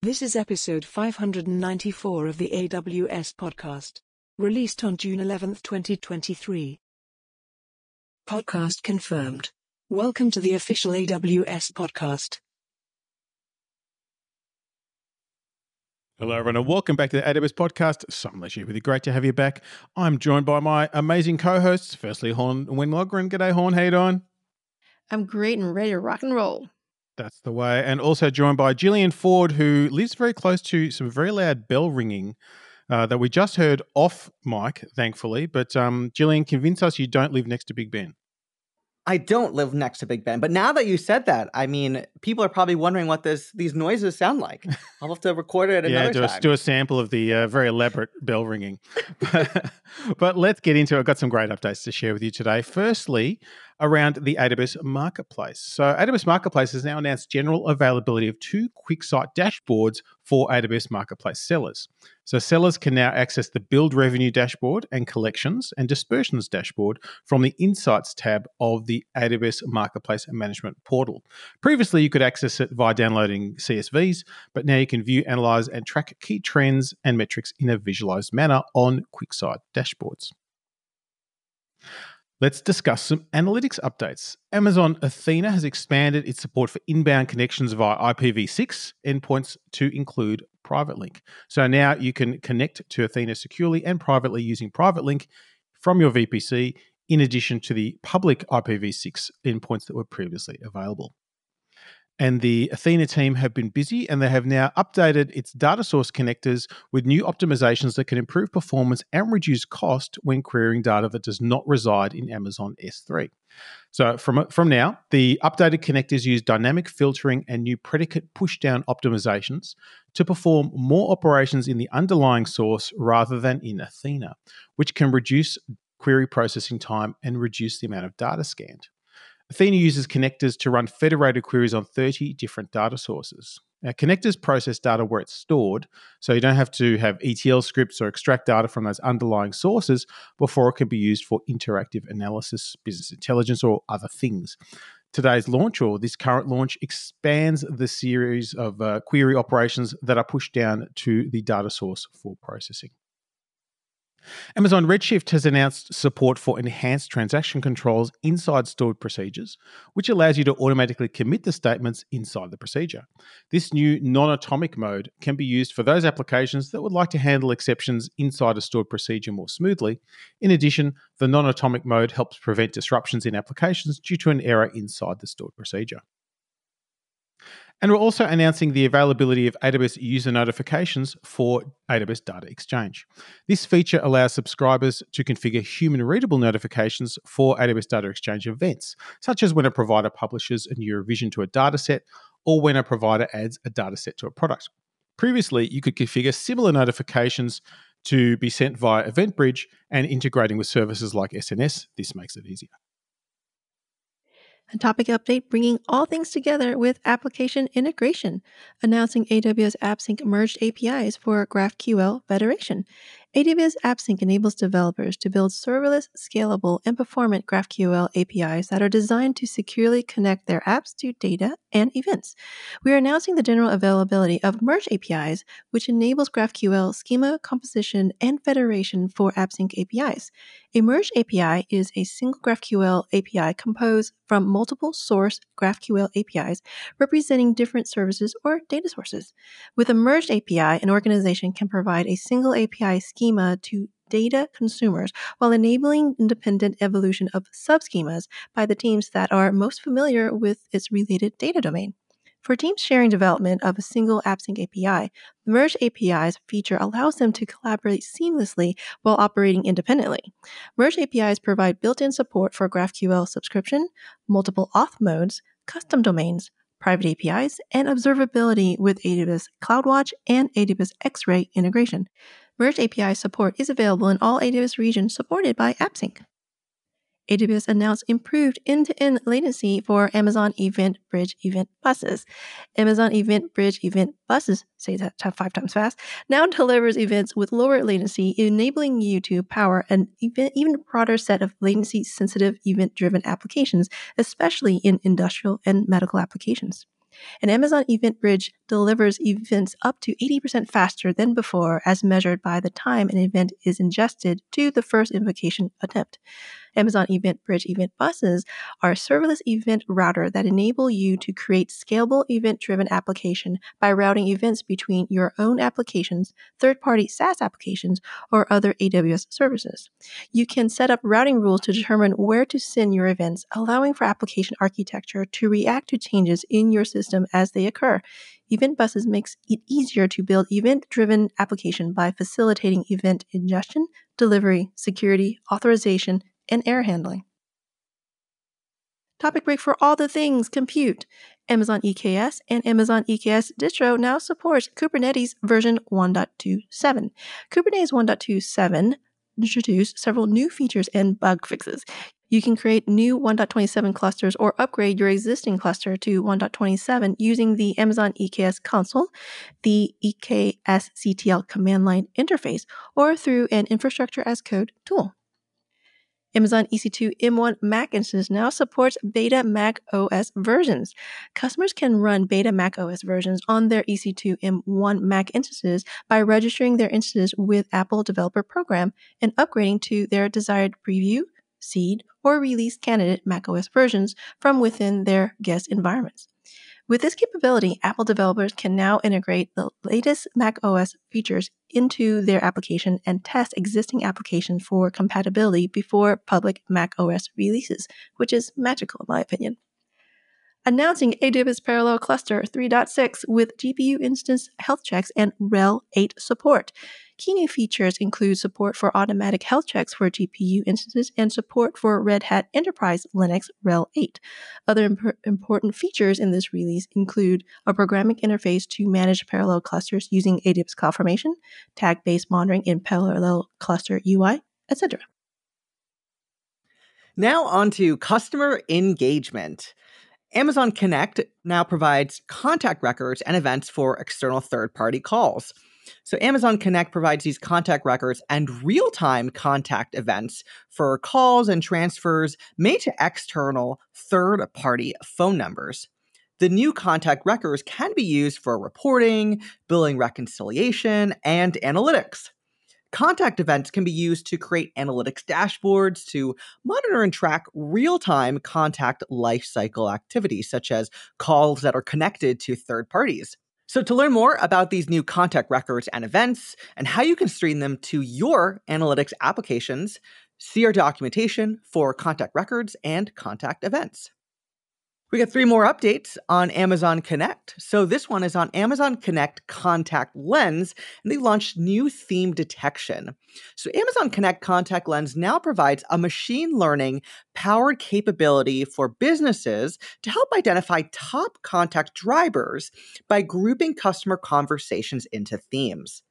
This is episode 594 of the AWS podcast, released on June 11, 2023. Podcast confirmed. Welcome to the official AWS podcast. Hello, everyone, and welcome back to the AWS podcast. Simon Elisha with you. Great to have you back. I'm joined by my amazing co-hosts. Firstly, Hawn Nguyen-Loughren. G'day, Hawn. How you doing? I'm great and ready to rock and roll. That's the way. And also joined by Jillian Ford, who lives very close to some very loud bell ringing uh, that we just heard off mic, thankfully. But um, Jillian, convince us you don't live next to Big Ben. I don't live next to Big Ben, but now that you said that, I mean, people are probably wondering what this these noises sound like. I'll have to record it yeah, do a, time. do a sample of the uh, very elaborate bell ringing. but, but let's get into it. I've got some great updates to share with you today. Firstly, around the AWS Marketplace. So, AWS Marketplace has now announced general availability of two QuickSight dashboards for AWS Marketplace sellers. So, sellers can now access the Billed Revenue dashboard and Collections and Dispersions dashboard from the Insights tab of the AWS Marketplace Management Portal. Previously, you could access it via downloading CSVs, but now you can view, analyze, and track key trends and metrics in a visualized manner on QuickSight dashboards. Let's discuss some analytics updates. Amazon Athena has expanded its support for inbound connections via IPv6 endpoints to include Private Link. So now you can connect to Athena securely and privately using Private Link from your VPC, in addition to the public IPv6 endpoints that were previously available. And the Athena team have been busy and they have now updated its data source connectors with new optimizations that can improve performance and reduce cost when querying data that does not reside in Amazon S3. So from, from now, the updated connectors use dynamic filtering and new predicate pushdown optimizations to perform more operations in the underlying source rather than in Athena, which can reduce query processing time and reduce the amount of data scanned. Athena uses connectors to run federated queries on 30 different data sources. Now, connectors process data where it's stored, so you don't have to have ETL scripts or extract data from those underlying sources before it can be used for interactive analysis, business intelligence, or other things. Today's launch, or this current launch, expands the series of uh, query operations that are pushed down to the data source for processing. Amazon Redshift has announced support for enhanced transaction controls inside stored procedures, which allows you to automatically commit the statements inside the procedure. This new non atomic mode can be used for those applications that would like to handle exceptions inside a stored procedure more smoothly. In addition, the non atomic mode helps prevent disruptions in applications due to an error inside the stored procedure. And we're also announcing the availability of AWS user notifications for AWS Data Exchange. This feature allows subscribers to configure human readable notifications for AWS Data Exchange events, such as when a provider publishes a new revision to a dataset or when a provider adds a dataset to a product. Previously, you could configure similar notifications to be sent via EventBridge and integrating with services like SNS. This makes it easier. A topic update bringing all things together with application integration, announcing AWS AppSync merged APIs for GraphQL Federation. AWS AppSync enables developers to build serverless, scalable, and performant GraphQL APIs that are designed to securely connect their apps to data and events. We are announcing the general availability of Merge APIs, which enables GraphQL schema, composition, and federation for AppSync APIs. A Merge API is a single GraphQL API composed from multiple source GraphQL APIs representing different services or data sources. With a merged API, an organization can provide a single API schema to data consumers while enabling independent evolution of subschemas by the teams that are most familiar with its related data domain. For teams sharing development of a single AppSync API, the Merge API's feature allows them to collaborate seamlessly while operating independently. Merge APIs provide built in support for GraphQL subscription, multiple auth modes, custom domains, private APIs, and observability with AWS CloudWatch and AWS X-Ray integration. Merge API support is available in all AWS regions supported by AppSync. AWS announced improved end-to-end latency for Amazon Event Bridge event buses. Amazon Event Bridge event buses, say that five times fast, now delivers events with lower latency, enabling you to power an even, even broader set of latency-sensitive event-driven applications, especially in industrial and medical applications. And Amazon Event Bridge delivers events up to 80% faster than before, as measured by the time an event is ingested to the first invocation attempt. Amazon Event Bridge event buses are a serverless event router that enable you to create scalable event driven application by routing events between your own applications, third party SaaS applications, or other AWS services. You can set up routing rules to determine where to send your events, allowing for application architecture to react to changes in your system as they occur. Event buses makes it easier to build event driven application by facilitating event ingestion, delivery, security, authorization, and air handling. Topic break for all the things compute. Amazon EKS and Amazon EKS distro now supports Kubernetes version 1.27. Kubernetes 1.27 introduced several new features and bug fixes. You can create new 1.27 clusters or upgrade your existing cluster to 1.27 using the Amazon EKS console, the EKS CTL command line interface, or through an infrastructure as code tool. Amazon EC2 M1 Mac instance now supports beta Mac OS versions. Customers can run beta Mac OS versions on their EC2 M1 Mac instances by registering their instances with Apple Developer Program and upgrading to their desired preview, seed, or release candidate macOS versions from within their guest environments. With this capability, Apple developers can now integrate the latest Mac OS features into their application and test existing applications for compatibility before public Mac OS releases, which is magical in my opinion. Announcing AWS Parallel Cluster 3.6 with GPU instance health checks and RHEL 8 support. Key new features include support for automatic health checks for GPU instances and support for Red Hat Enterprise Linux RHEL 8. Other imp- important features in this release include a programming interface to manage parallel clusters using AWS CloudFormation, tag-based monitoring in Parallel Cluster UI, etc. Now on to customer engagement. Amazon Connect now provides contact records and events for external third party calls. So, Amazon Connect provides these contact records and real time contact events for calls and transfers made to external third party phone numbers. The new contact records can be used for reporting, billing reconciliation, and analytics. Contact events can be used to create analytics dashboards to monitor and track real time contact lifecycle activities, such as calls that are connected to third parties. So, to learn more about these new contact records and events and how you can stream them to your analytics applications, see our documentation for contact records and contact events. We got three more updates on Amazon Connect. So this one is on Amazon Connect Contact Lens, and they launched new theme detection. So Amazon Connect Contact Lens now provides a machine learning powered capability for businesses to help identify top contact drivers by grouping customer conversations into themes.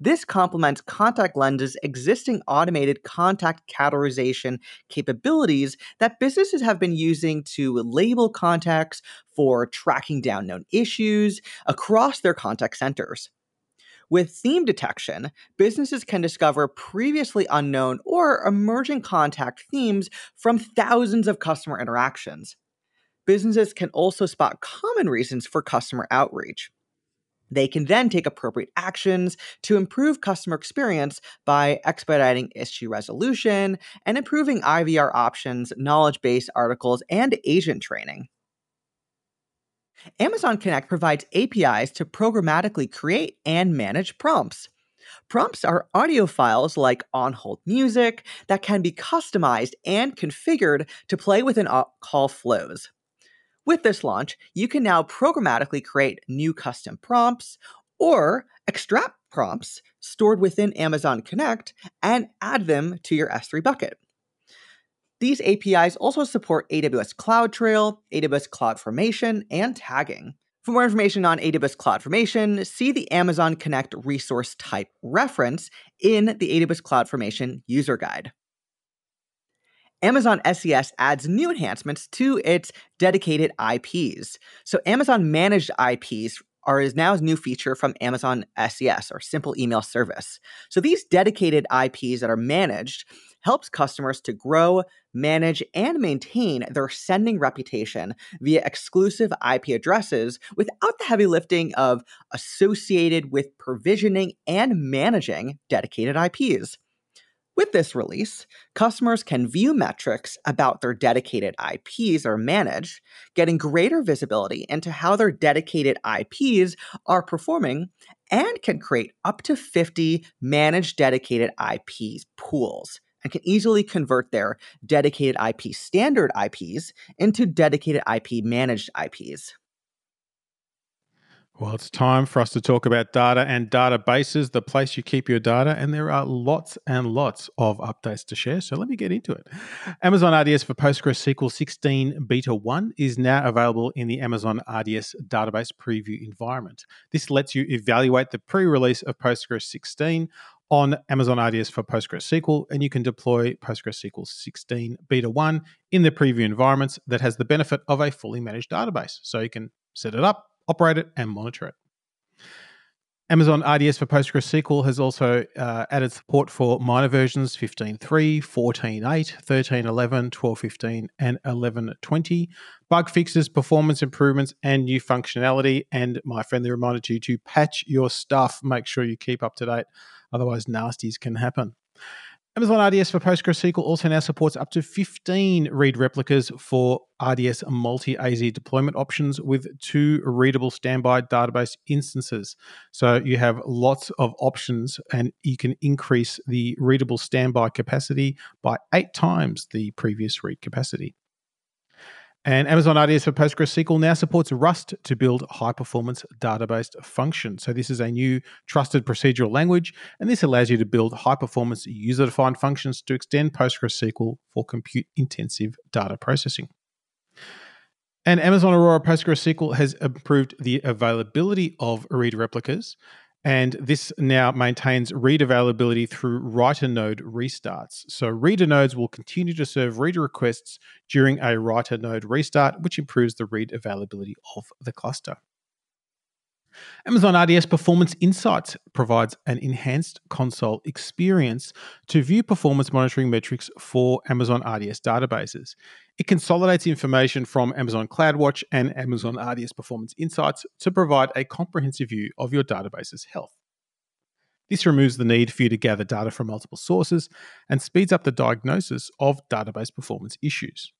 This complements Contact Lens's existing automated contact categorization capabilities that businesses have been using to label contacts for tracking down known issues across their contact centers. With theme detection, businesses can discover previously unknown or emerging contact themes from thousands of customer interactions. Businesses can also spot common reasons for customer outreach. They can then take appropriate actions to improve customer experience by expediting issue resolution and improving IVR options, knowledge base articles, and agent training. Amazon Connect provides APIs to programmatically create and manage prompts. Prompts are audio files like on hold music that can be customized and configured to play within call flows. With this launch, you can now programmatically create new custom prompts or extract prompts stored within Amazon Connect and add them to your S3 bucket. These APIs also support AWS CloudTrail, AWS CloudFormation, and tagging. For more information on AWS CloudFormation, see the Amazon Connect resource type reference in the AWS CloudFormation user guide. Amazon SES adds new enhancements to its dedicated IPs. So Amazon managed IPs are is now a new feature from Amazon SES or Simple Email Service. So these dedicated IPs that are managed helps customers to grow, manage, and maintain their sending reputation via exclusive IP addresses without the heavy lifting of associated with provisioning and managing dedicated IPs. With this release, customers can view metrics about their dedicated IPs are managed, getting greater visibility into how their dedicated IPs are performing, and can create up to 50 managed dedicated IPs pools and can easily convert their dedicated IP standard IPs into dedicated IP managed IPs. Well, it's time for us to talk about data and databases, the place you keep your data, and there are lots and lots of updates to share. So let me get into it. Amazon RDS for PostgreSQL 16 Beta 1 is now available in the Amazon RDS database preview environment. This lets you evaluate the pre release of Postgres 16 on Amazon RDS for PostgreSQL, and you can deploy PostgreSQL 16 Beta 1 in the preview environments that has the benefit of a fully managed database. So you can set it up operate it, and monitor it. Amazon RDS for PostgreSQL has also uh, added support for minor versions 15.3, 14.8, 13.11, 12.15, and 11.20, bug fixes, performance improvements, and new functionality. And my friendly reminder to you to patch your stuff. Make sure you keep up to date, otherwise, nasties can happen. Amazon RDS for PostgreSQL also now supports up to 15 read replicas for RDS multi AZ deployment options with two readable standby database instances. So you have lots of options and you can increase the readable standby capacity by eight times the previous read capacity. And Amazon RDS for PostgreSQL now supports Rust to build high performance database functions. So, this is a new trusted procedural language, and this allows you to build high performance user defined functions to extend PostgreSQL for compute intensive data processing. And Amazon Aurora PostgreSQL has improved the availability of read replicas and this now maintains read availability through writer node restarts. So reader nodes will continue to serve reader requests during a writer node restart, which improves the read availability of the cluster. Amazon RDS Performance Insights provides an enhanced console experience to view performance monitoring metrics for Amazon RDS databases. It consolidates information from Amazon CloudWatch and Amazon RDS Performance Insights to provide a comprehensive view of your database's health. This removes the need for you to gather data from multiple sources and speeds up the diagnosis of database performance issues.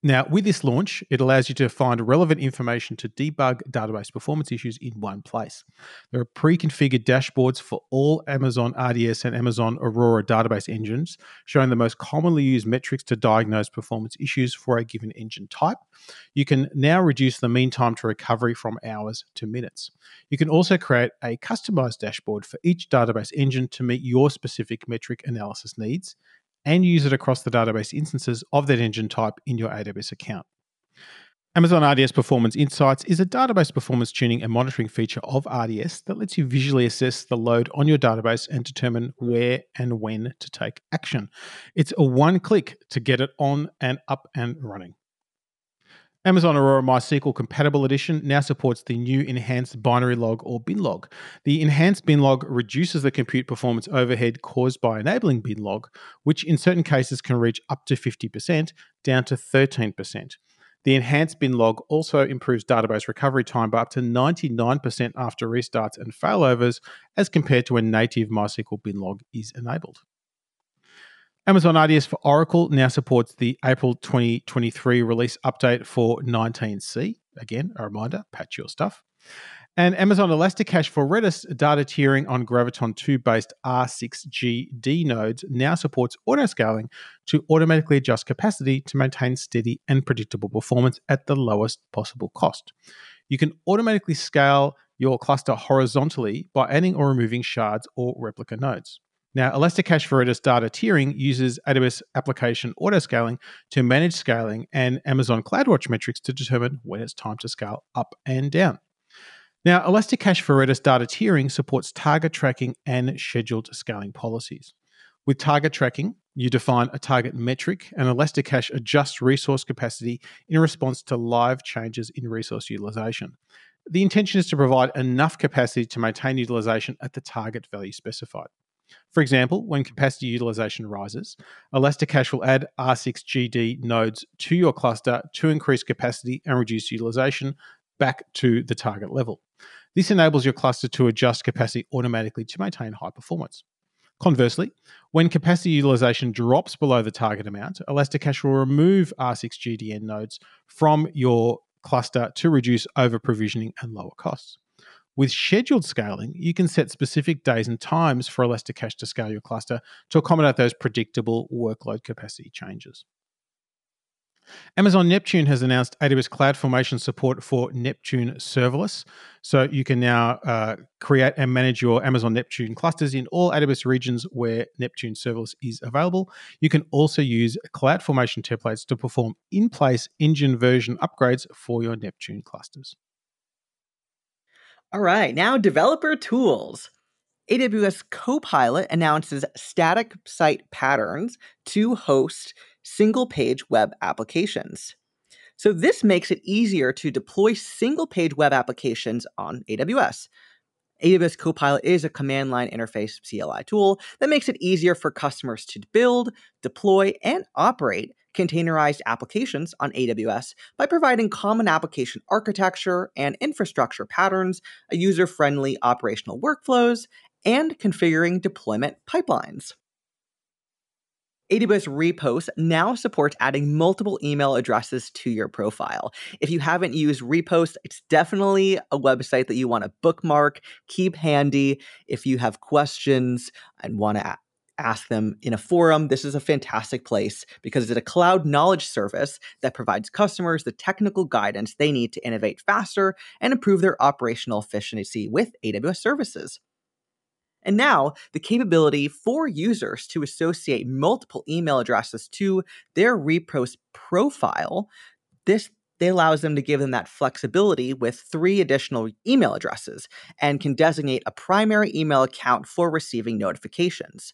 Now, with this launch, it allows you to find relevant information to debug database performance issues in one place. There are pre configured dashboards for all Amazon RDS and Amazon Aurora database engines, showing the most commonly used metrics to diagnose performance issues for a given engine type. You can now reduce the mean time to recovery from hours to minutes. You can also create a customized dashboard for each database engine to meet your specific metric analysis needs and use it across the database instances of that engine type in your AWS account. Amazon RDS Performance Insights is a database performance tuning and monitoring feature of RDS that lets you visually assess the load on your database and determine where and when to take action. It's a one click to get it on and up and running. Amazon Aurora MySQL Compatible Edition now supports the new enhanced binary log or bin log. The enhanced bin log reduces the compute performance overhead caused by enabling bin log, which in certain cases can reach up to 50%, down to 13%. The enhanced bin log also improves database recovery time by up to 99% after restarts and failovers as compared to when native MySQL bin log is enabled. Amazon RDS for Oracle now supports the April 2023 release update for 19C. Again, a reminder patch your stuff. And Amazon Elasticache for Redis data tiering on Graviton 2 based R6GD nodes now supports autoscaling to automatically adjust capacity to maintain steady and predictable performance at the lowest possible cost. You can automatically scale your cluster horizontally by adding or removing shards or replica nodes. Now, Elasticache for Redis data tiering uses AWS application autoscaling to manage scaling and Amazon CloudWatch metrics to determine when it's time to scale up and down. Now, Elasticache for Redis data tiering supports target tracking and scheduled scaling policies. With target tracking, you define a target metric, and Elasticache adjusts resource capacity in response to live changes in resource utilization. The intention is to provide enough capacity to maintain utilization at the target value specified. For example, when capacity utilization rises, Elasticache will add R6GD nodes to your cluster to increase capacity and reduce utilization back to the target level. This enables your cluster to adjust capacity automatically to maintain high performance. Conversely, when capacity utilization drops below the target amount, Elasticache will remove R6GDN nodes from your cluster to reduce over provisioning and lower costs. With scheduled scaling, you can set specific days and times for Elasticache to scale your cluster to accommodate those predictable workload capacity changes. Amazon Neptune has announced AWS CloudFormation support for Neptune serverless. So you can now uh, create and manage your Amazon Neptune clusters in all AWS regions where Neptune serverless is available. You can also use CloudFormation templates to perform in place engine version upgrades for your Neptune clusters. All right, now developer tools. AWS Copilot announces static site patterns to host single page web applications. So, this makes it easier to deploy single page web applications on AWS. AWS Copilot is a command line interface CLI tool that makes it easier for customers to build, deploy, and operate containerized applications on AWS by providing common application architecture and infrastructure patterns, user friendly operational workflows, and configuring deployment pipelines. AWS Repost now supports adding multiple email addresses to your profile. If you haven't used Repost, it's definitely a website that you want to bookmark, keep handy. If you have questions and want to ask them in a forum, this is a fantastic place because it's a cloud knowledge service that provides customers the technical guidance they need to innovate faster and improve their operational efficiency with AWS services. And now, the capability for users to associate multiple email addresses to their Repost profile, this they allows them to give them that flexibility with three additional email addresses and can designate a primary email account for receiving notifications.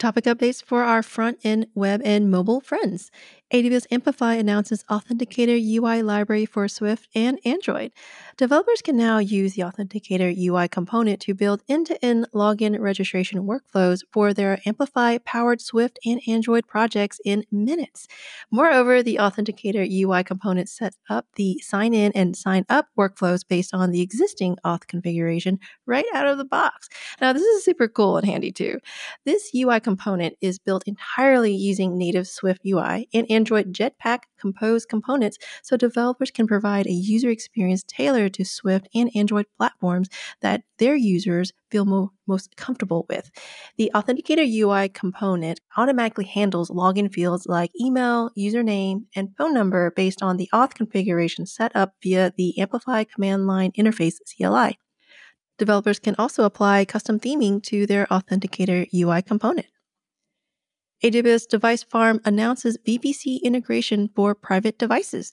Topic updates for our front end web and mobile friends. AWS Amplify announces Authenticator UI library for Swift and Android. Developers can now use the Authenticator UI component to build end to end login registration workflows for their Amplify powered Swift and Android projects in minutes. Moreover, the Authenticator UI component sets up the sign in and sign up workflows based on the existing auth configuration right out of the box. Now, this is super cool and handy too. This UI component is built entirely using native Swift UI and Android Jetpack Compose components so developers can provide a user experience tailored to Swift and Android platforms that their users feel mo- most comfortable with. The Authenticator UI component automatically handles login fields like email, username, and phone number based on the auth configuration set up via the Amplify command line interface CLI. Developers can also apply custom theming to their Authenticator UI component. AWS Device Farm announces VPC integration for private devices.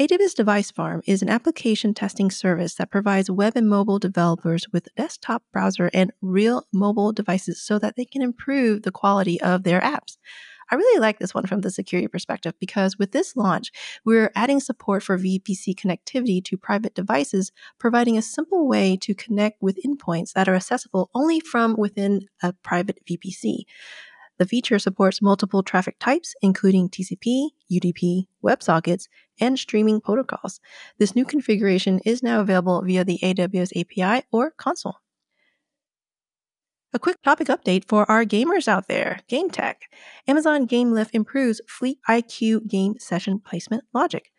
AWS Device Farm is an application testing service that provides web and mobile developers with desktop browser and real mobile devices so that they can improve the quality of their apps. I really like this one from the security perspective because with this launch, we're adding support for VPC connectivity to private devices, providing a simple way to connect with endpoints that are accessible only from within a private VPC. The feature supports multiple traffic types, including TCP, UDP, WebSockets, and streaming protocols. This new configuration is now available via the AWS API or console. A quick topic update for our gamers out there Game Tech. Amazon GameLift improves Fleet IQ game session placement logic.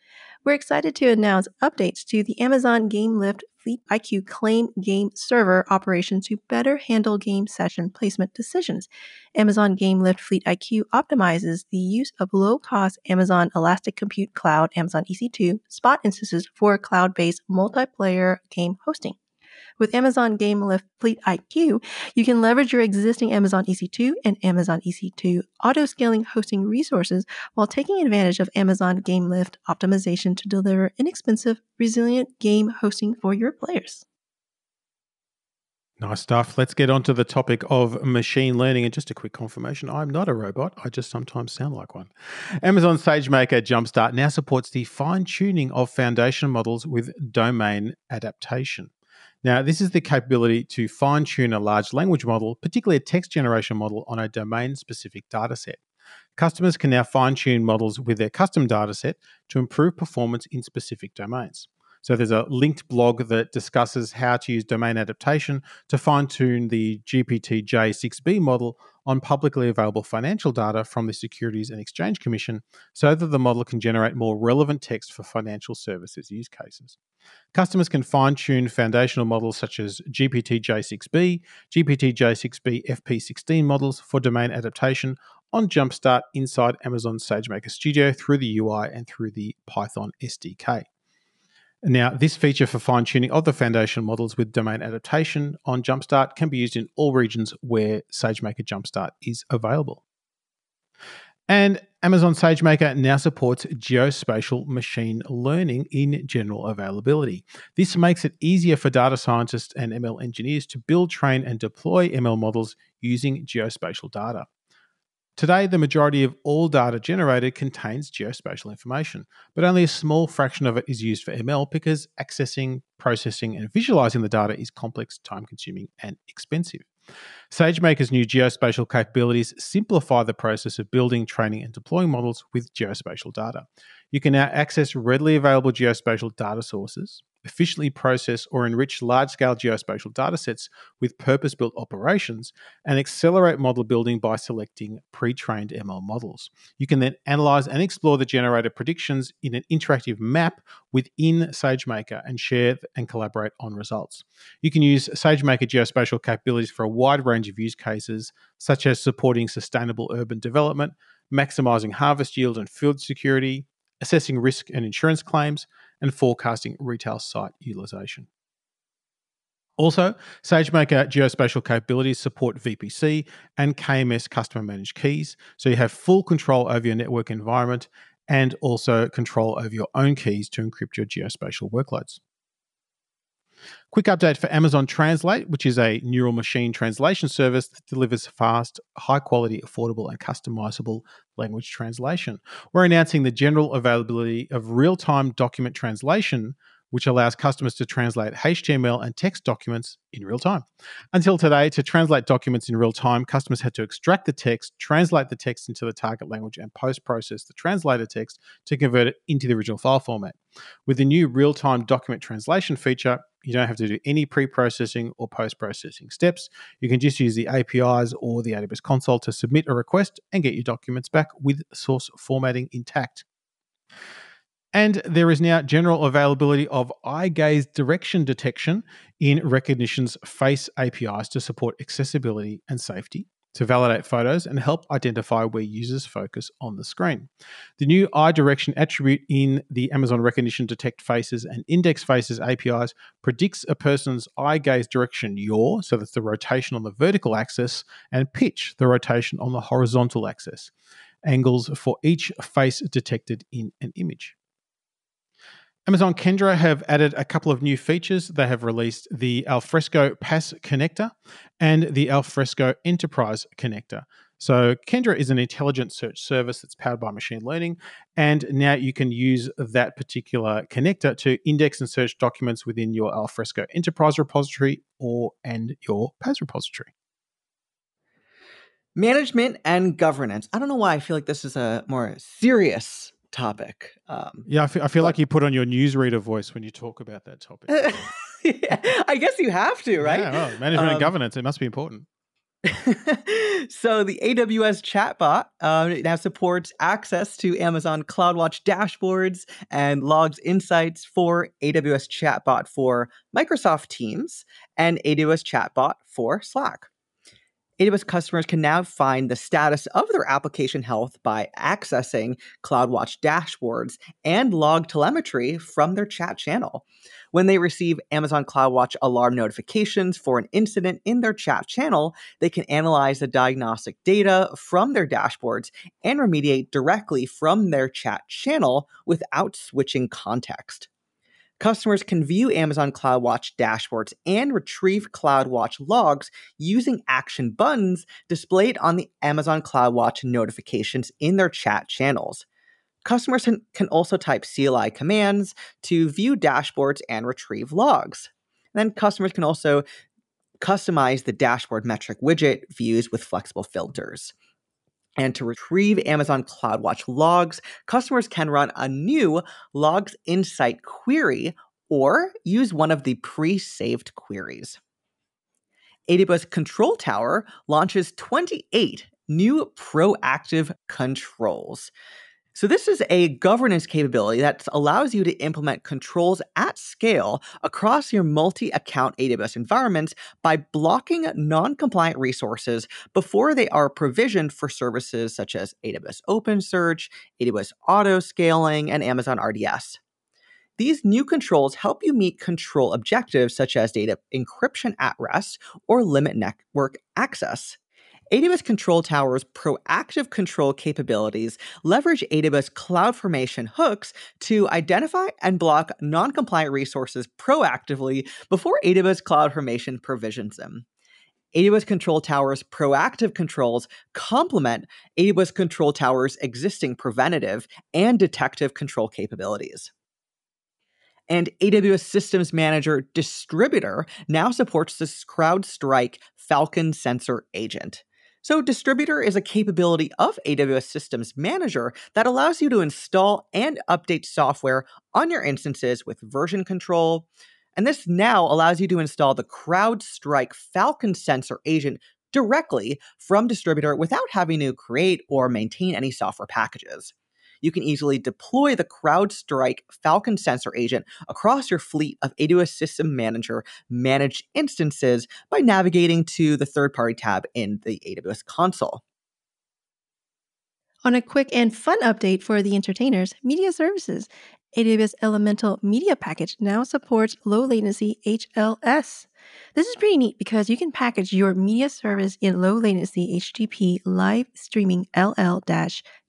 We're excited to announce updates to the Amazon GameLift Fleet IQ Claim Game Server operation to better handle game session placement decisions. Amazon GameLift Fleet IQ optimizes the use of low cost Amazon Elastic Compute Cloud, Amazon EC2, spot instances for cloud based multiplayer game hosting. With Amazon GameLift Fleet IQ, you can leverage your existing Amazon EC2 and Amazon EC2 auto scaling hosting resources while taking advantage of Amazon GameLift optimization to deliver inexpensive, resilient game hosting for your players. Nice stuff. Let's get on to the topic of machine learning. And just a quick confirmation I'm not a robot. I just sometimes sound like one. Amazon SageMaker Jumpstart now supports the fine tuning of foundation models with domain adaptation. Now, this is the capability to fine tune a large language model, particularly a text generation model, on a domain specific dataset. Customers can now fine tune models with their custom dataset to improve performance in specific domains. So there's a linked blog that discusses how to use domain adaptation to fine tune the GPT J6B model on publicly available financial data from the Securities and Exchange Commission so that the model can generate more relevant text for financial services use cases. Customers can fine tune foundational models such as GPT J6B, GPT J6B FP16 models for domain adaptation on Jumpstart inside Amazon SageMaker Studio through the UI and through the Python SDK. Now, this feature for fine tuning of the foundation models with domain adaptation on Jumpstart can be used in all regions where SageMaker Jumpstart is available. And Amazon SageMaker now supports geospatial machine learning in general availability. This makes it easier for data scientists and ML engineers to build, train, and deploy ML models using geospatial data. Today, the majority of all data generated contains geospatial information, but only a small fraction of it is used for ML because accessing, processing, and visualizing the data is complex, time consuming, and expensive. SageMaker's new geospatial capabilities simplify the process of building, training, and deploying models with geospatial data. You can now access readily available geospatial data sources, efficiently process or enrich large scale geospatial datasets with purpose built operations, and accelerate model building by selecting pre trained ML models. You can then analyze and explore the generated predictions in an interactive map within SageMaker and share and collaborate on results. You can use SageMaker geospatial capabilities for a wide range of use cases, such as supporting sustainable urban development, maximizing harvest yield and field security, assessing risk and insurance claims, and forecasting retail site utilization. Also, SageMaker geospatial capabilities support VPC and KMS customer managed keys, so you have full control over your network environment and also control over your own keys to encrypt your geospatial workloads. Quick update for Amazon Translate, which is a neural machine translation service that delivers fast, high quality, affordable, and customizable language translation. We're announcing the general availability of real time document translation which allows customers to translate HTML and text documents in real time. Until today, to translate documents in real time, customers had to extract the text, translate the text into the target language, and post process the translated text to convert it into the original file format. With the new real time document translation feature, you don't have to do any pre processing or post processing steps. You can just use the APIs or the AWS console to submit a request and get your documents back with source formatting intact. And there is now general availability of eye gaze direction detection in Rekognition's face APIs to support accessibility and safety, to validate photos and help identify where users focus on the screen. The new eye direction attribute in the Amazon Rekognition Detect Faces and Index Faces APIs predicts a person's eye gaze direction yaw, so that's the rotation on the vertical axis, and pitch, the rotation on the horizontal axis, angles for each face detected in an image. Amazon Kendra have added a couple of new features. They have released the Alfresco PaaS connector and the Alfresco Enterprise connector. So, Kendra is an intelligent search service that's powered by machine learning. And now you can use that particular connector to index and search documents within your Alfresco Enterprise repository or and your PaaS repository. Management and governance. I don't know why I feel like this is a more serious topic. Um, yeah, I feel, I feel but, like you put on your newsreader voice when you talk about that topic. yeah, I guess you have to, right? Yeah, well, management um, and governance, it must be important. so the AWS chatbot uh, now supports access to Amazon CloudWatch dashboards and logs insights for AWS chatbot for Microsoft Teams and AWS chatbot for Slack. AWS customers can now find the status of their application health by accessing CloudWatch dashboards and log telemetry from their chat channel. When they receive Amazon CloudWatch alarm notifications for an incident in their chat channel, they can analyze the diagnostic data from their dashboards and remediate directly from their chat channel without switching context. Customers can view Amazon CloudWatch dashboards and retrieve CloudWatch logs using action buttons displayed on the Amazon CloudWatch notifications in their chat channels. Customers can also type CLI commands to view dashboards and retrieve logs. then customers can also customize the dashboard metric widget views with flexible filters. And to retrieve Amazon CloudWatch logs, customers can run a new Logs Insight query or use one of the pre saved queries. AWS Control Tower launches 28 new proactive controls. So, this is a governance capability that allows you to implement controls at scale across your multi account AWS environments by blocking non compliant resources before they are provisioned for services such as AWS OpenSearch, AWS Auto Scaling, and Amazon RDS. These new controls help you meet control objectives such as data encryption at rest or limit network access. AWS Control Tower's proactive control capabilities leverage AWS CloudFormation hooks to identify and block non compliant resources proactively before AWS CloudFormation provisions them. AWS Control Tower's proactive controls complement AWS Control Tower's existing preventative and detective control capabilities. And AWS Systems Manager Distributor now supports this CrowdStrike Falcon sensor agent. So, Distributor is a capability of AWS Systems Manager that allows you to install and update software on your instances with version control. And this now allows you to install the CrowdStrike Falcon sensor agent directly from Distributor without having to create or maintain any software packages you can easily deploy the CrowdStrike Falcon sensor agent across your fleet of AWS System Manager managed instances by navigating to the third party tab in the AWS console. On a quick and fun update for the entertainers, Media Services, AWS Elemental Media Package now supports low latency HLS. This is pretty neat because you can package your media service in low latency HTTP live streaming LL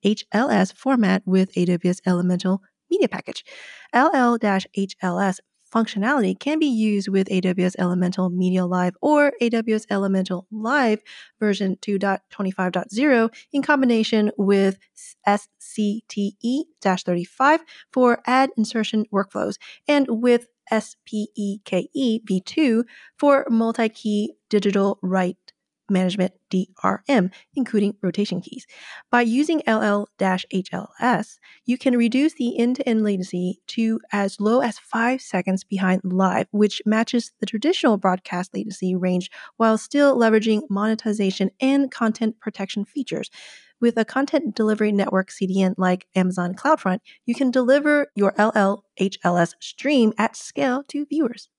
HLS format with AWS Elemental Media Package. LL HLS functionality can be used with AWS Elemental Media Live or AWS Elemental Live version 2.25.0 in combination with SCTE 35 for ad insertion workflows and with SPEKE v2 for multi key digital write management DRM, including rotation keys. By using LL HLS, you can reduce the end to end latency to as low as five seconds behind live, which matches the traditional broadcast latency range while still leveraging monetization and content protection features. With a content delivery network CDN like Amazon CloudFront, you can deliver your LL HLS stream at scale to viewers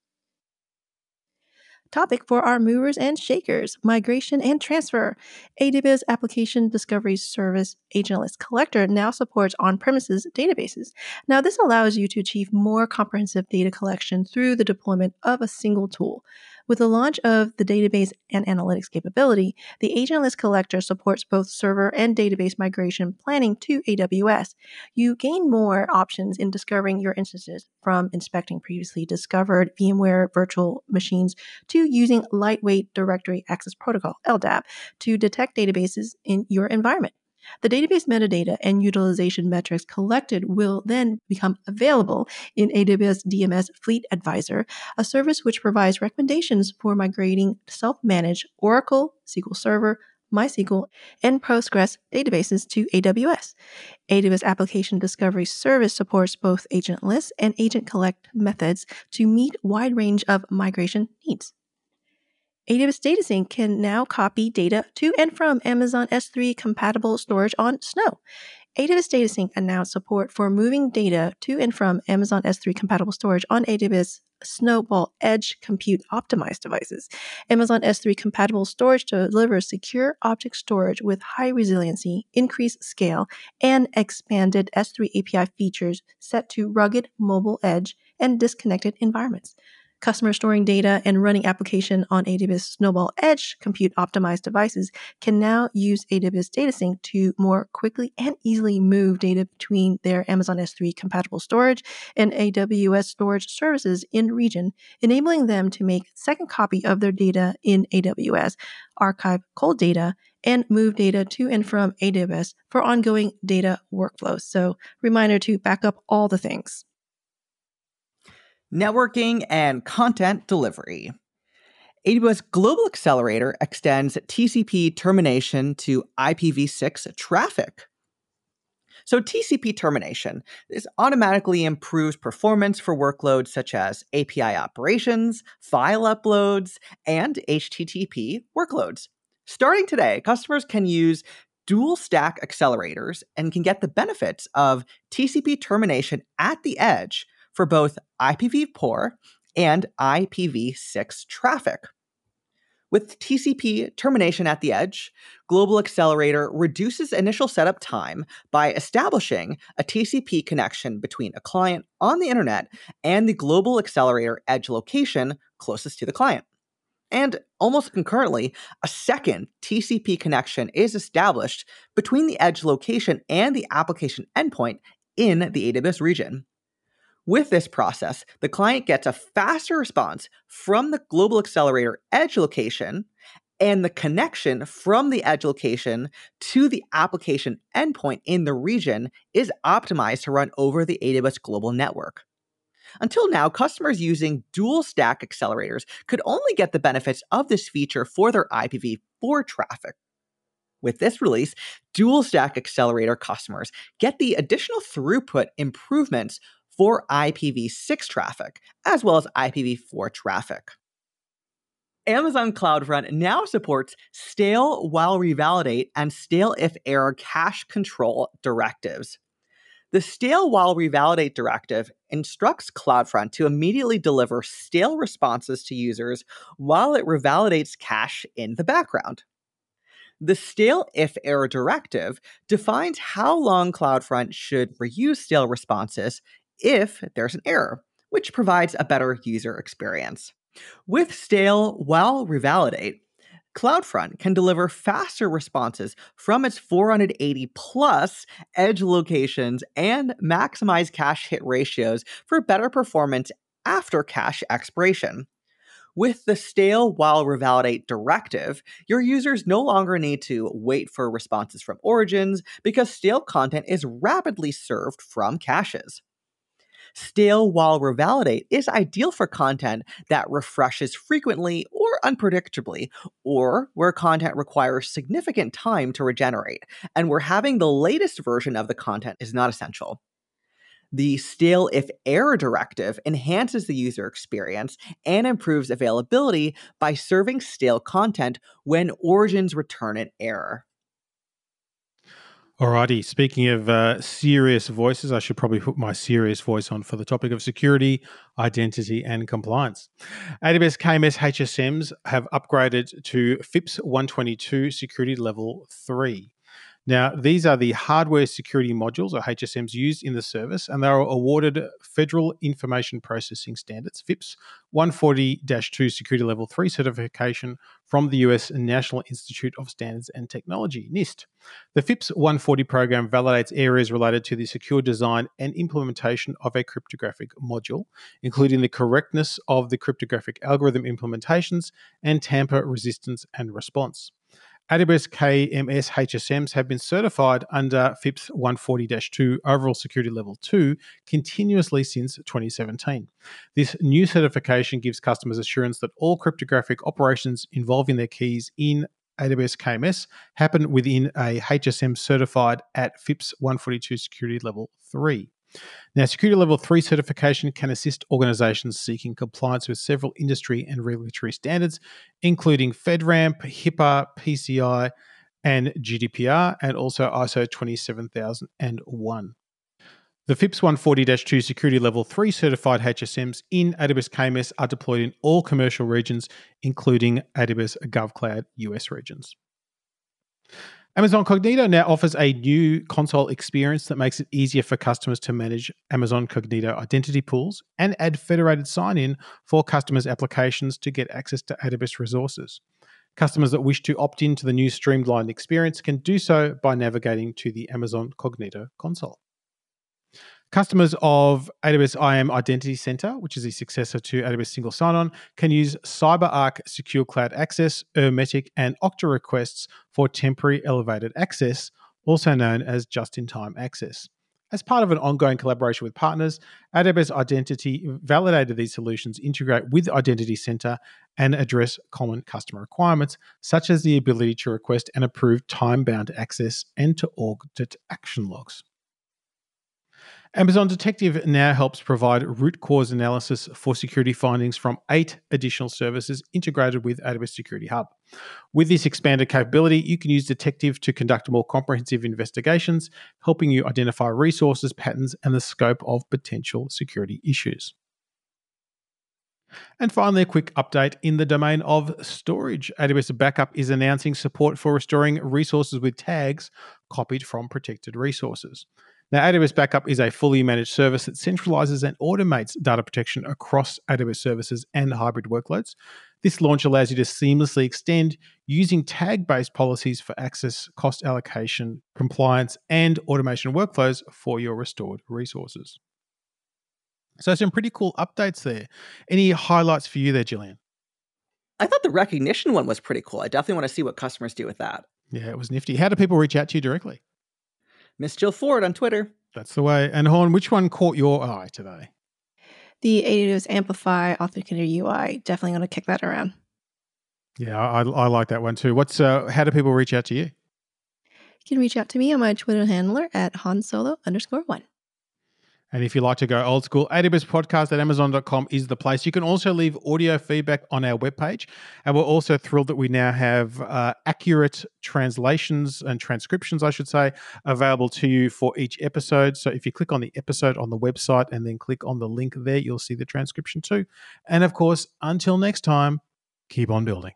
topic for our movers and shakers migration and transfer. AWS Application Discovery Service Agentless Collector now supports on premises databases. Now, this allows you to achieve more comprehensive data collection through the deployment of a single tool. With the launch of the database and analytics capability, the agentless collector supports both server and database migration planning to AWS. You gain more options in discovering your instances from inspecting previously discovered VMware virtual machines to using lightweight directory access protocol LDAP to detect databases in your environment. The database metadata and utilization metrics collected will then become available in AWS DMS Fleet Advisor, a service which provides recommendations for migrating self managed Oracle, SQL Server, MySQL, and Postgres databases to AWS. AWS Application Discovery Service supports both agentless and agent collect methods to meet wide range of migration needs. AWS DataSync can now copy data to and from Amazon S3 compatible storage on Snow. AWS DataSync announced support for moving data to and from Amazon S3 compatible storage on AWS Snowball Edge compute optimized devices. Amazon S3 compatible storage delivers secure object storage with high resiliency, increased scale, and expanded S3 API features set to rugged mobile edge and disconnected environments. Customer storing data and running application on AWS Snowball Edge compute optimized devices can now use AWS DataSync to more quickly and easily move data between their Amazon S3 compatible storage and AWS storage services in region, enabling them to make second copy of their data in AWS, archive cold data, and move data to and from AWS for ongoing data workflows. So, reminder to back up all the things. Networking and content delivery. AWS Global Accelerator extends TCP termination to IPv6 traffic. So, TCP termination this automatically improves performance for workloads such as API operations, file uploads, and HTTP workloads. Starting today, customers can use dual stack accelerators and can get the benefits of TCP termination at the edge for both IPv4 and IPv6 traffic. With TCP termination at the edge, Global Accelerator reduces initial setup time by establishing a TCP connection between a client on the internet and the Global Accelerator edge location closest to the client. And almost concurrently, a second TCP connection is established between the edge location and the application endpoint in the AWS region. With this process, the client gets a faster response from the Global Accelerator edge location and the connection from the edge location to the application endpoint in the region is optimized to run over the AWS global network. Until now, customers using dual stack accelerators could only get the benefits of this feature for their IPv4 traffic. With this release, dual stack accelerator customers get the additional throughput improvements for IPv6 traffic, as well as IPv4 traffic. Amazon CloudFront now supports stale while revalidate and stale if error cache control directives. The stale while revalidate directive instructs CloudFront to immediately deliver stale responses to users while it revalidates cache in the background. The stale if error directive defines how long CloudFront should reuse stale responses if there's an error, which provides a better user experience. With stale while revalidate, CloudFront can deliver faster responses from its 480 plus edge locations and maximize cache hit ratios for better performance after cache expiration. With the stale while revalidate directive, your users no longer need to wait for responses from origins because stale content is rapidly served from caches. Stale while revalidate is ideal for content that refreshes frequently or unpredictably, or where content requires significant time to regenerate, and where having the latest version of the content is not essential. The stale if error directive enhances the user experience and improves availability by serving stale content when origins return an error. Alrighty. Speaking of uh, serious voices, I should probably put my serious voice on for the topic of security, identity, and compliance. AWS KMS HSMs have upgraded to FIPS 122 security level 3. Now, these are the hardware security modules or HSMs used in the service, and they are awarded Federal Information Processing Standards, FIPS 140 2 Security Level 3 certification from the US National Institute of Standards and Technology, NIST. The FIPS 140 program validates areas related to the secure design and implementation of a cryptographic module, including the correctness of the cryptographic algorithm implementations and tamper resistance and response. AWS KMS HSMs have been certified under FIPS 140 2 Overall Security Level 2 continuously since 2017. This new certification gives customers assurance that all cryptographic operations involving their keys in AWS KMS happen within a HSM certified at FIPS 142 Security Level 3. Now, Security Level 3 certification can assist organizations seeking compliance with several industry and regulatory standards, including FedRAMP, HIPAA, PCI, and GDPR, and also ISO 27001. The FIPS 140 2 Security Level 3 certified HSMs in AWS KMS are deployed in all commercial regions, including AWS GovCloud US regions. Amazon Cognito now offers a new console experience that makes it easier for customers to manage Amazon Cognito identity pools and add federated sign in for customers' applications to get access to AWS resources. Customers that wish to opt into the new streamlined experience can do so by navigating to the Amazon Cognito console. Customers of AWS IAM Identity Center, which is a successor to AWS Single Sign-On, can use CyberArk Secure Cloud Access, Ermetic, and Okta requests for temporary elevated access, also known as just-in-time access. As part of an ongoing collaboration with partners, AWS Identity validated these solutions integrate with Identity Center and address common customer requirements, such as the ability to request and approve time bound access and to audit action logs. Amazon Detective now helps provide root cause analysis for security findings from eight additional services integrated with AWS Security Hub. With this expanded capability, you can use Detective to conduct more comprehensive investigations, helping you identify resources, patterns, and the scope of potential security issues. And finally, a quick update in the domain of storage. AWS Backup is announcing support for restoring resources with tags copied from protected resources. Now, AWS Backup is a fully managed service that centralizes and automates data protection across AWS services and hybrid workloads. This launch allows you to seamlessly extend using tag based policies for access, cost allocation, compliance, and automation workflows for your restored resources. So, some pretty cool updates there. Any highlights for you there, Jillian? I thought the Rekognition one was pretty cool. I definitely want to see what customers do with that. Yeah, it was nifty. How do people reach out to you directly? Miss Jill Ford on Twitter. That's the way. And Hawn, which one caught your eye today? The AWS Amplify Authenticator UI. Definitely going to kick that around. Yeah, I, I like that one too. What's uh, how do people reach out to you? You can reach out to me on my Twitter handler at HanSolo underscore one. And if you like to go old school, AWS podcast at amazon.com is the place. You can also leave audio feedback on our webpage. And we're also thrilled that we now have uh, accurate translations and transcriptions, I should say, available to you for each episode. So if you click on the episode on the website and then click on the link there, you'll see the transcription too. And of course, until next time, keep on building.